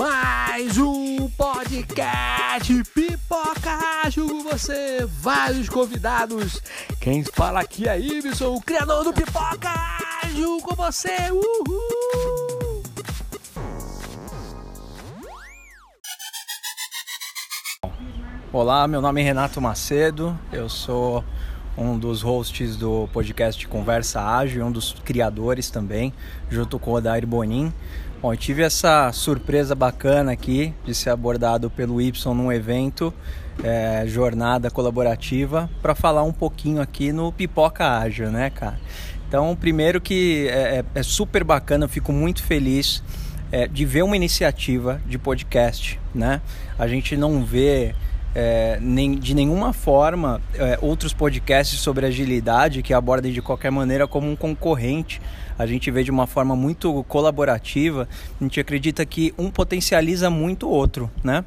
Mais um podcast Pipoca com você, vários convidados. Quem fala aqui é Ibson, o criador do Pipoca com você. Uhul! Olá, meu nome é Renato Macedo, eu sou um dos hosts do podcast Conversa Ágil, um dos criadores também, junto com o Odair Bonin. Bom, eu tive essa surpresa bacana aqui de ser abordado pelo Y num evento, é, jornada colaborativa, para falar um pouquinho aqui no Pipoca Ágil, né, cara? Então, primeiro que é, é, é super bacana, eu fico muito feliz é, de ver uma iniciativa de podcast, né? A gente não vê é, nem, de nenhuma forma é, outros podcasts sobre agilidade que abordem de qualquer maneira como um concorrente. A gente vê de uma forma muito colaborativa. A gente acredita que um potencializa muito o outro, né?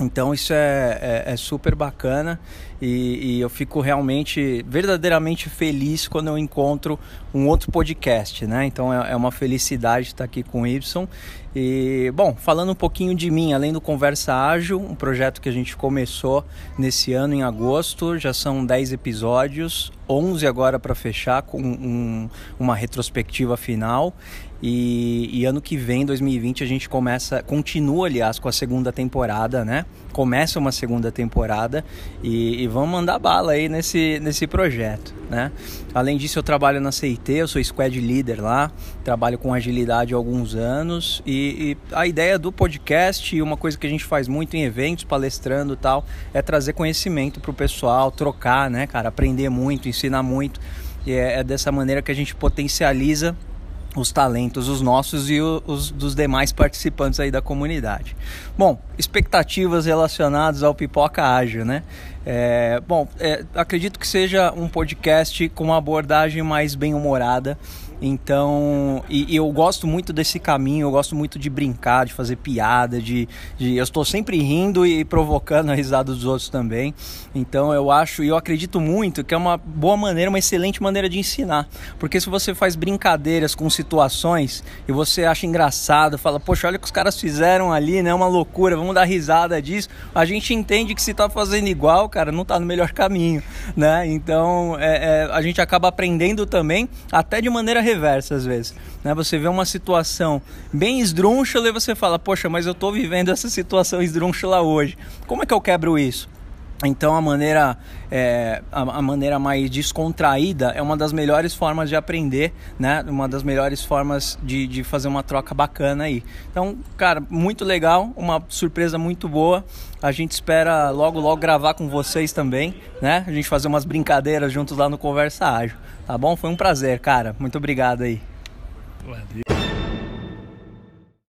Então isso é, é, é super bacana e, e, eu fico realmente, verdadeiramente feliz quando eu encontro um outro podcast, né? Então é, é uma felicidade estar aqui com o Y. E, bom, falando um pouquinho de mim, além do Conversa Ágil, um projeto que a gente começou nesse ano, em agosto, já são 10 episódios, 11 agora para fechar, com um, uma retrospectiva final. E, e, ano que vem, 2020, a gente começa, continua, aliás, com a segunda temporada, né? Começa uma segunda temporada e, e, vamos mandar bala aí nesse, nesse projeto, né? Além disso, eu trabalho na CIT, eu sou squad leader lá, trabalho com agilidade há alguns anos e, e a ideia do podcast, uma coisa que a gente faz muito em eventos, palestrando e tal, é trazer conhecimento para o pessoal, trocar, né, cara? Aprender muito, ensinar muito. E é, é dessa maneira que a gente potencializa os talentos, os nossos e os dos demais participantes aí da comunidade. Bom, expectativas relacionadas ao Pipoca Ágil, né? É, bom, é, acredito que seja um podcast com uma abordagem mais bem-humorada, então, e, e, eu gosto muito desse caminho, eu gosto muito de brincar, de fazer piada, de, de eu estou sempre rindo e provocando a risada dos outros também. Então, eu acho e eu acredito muito que é uma boa maneira, uma excelente maneira de ensinar. Porque se você faz brincadeiras com situações e você acha engraçado, fala, poxa, olha o que os caras fizeram ali, né? Uma loucura, vamos dar risada disso. A gente entende que se está fazendo igual, cara, não está no melhor caminho, né? Então, é, é, a gente acaba aprendendo também, até de maneira reversa às vezes. Né? Você vê uma situação bem esdrúxula e você fala, poxa, mas eu estou vivendo essa situação esdrúxula hoje. Como é que eu quebro isso? Então a maneira, é, a, a, maneira mais descontraída é uma das melhores formas de aprender, né? Uma das melhores formas de, de fazer uma troca bacana aí. Então, cara, muito legal, uma surpresa muito boa. A gente espera logo, logo gravar com vocês também, né? A gente fazer umas brincadeiras juntos lá no Conversa Ágil. Tá bom? Foi um prazer, cara. Muito obrigado aí.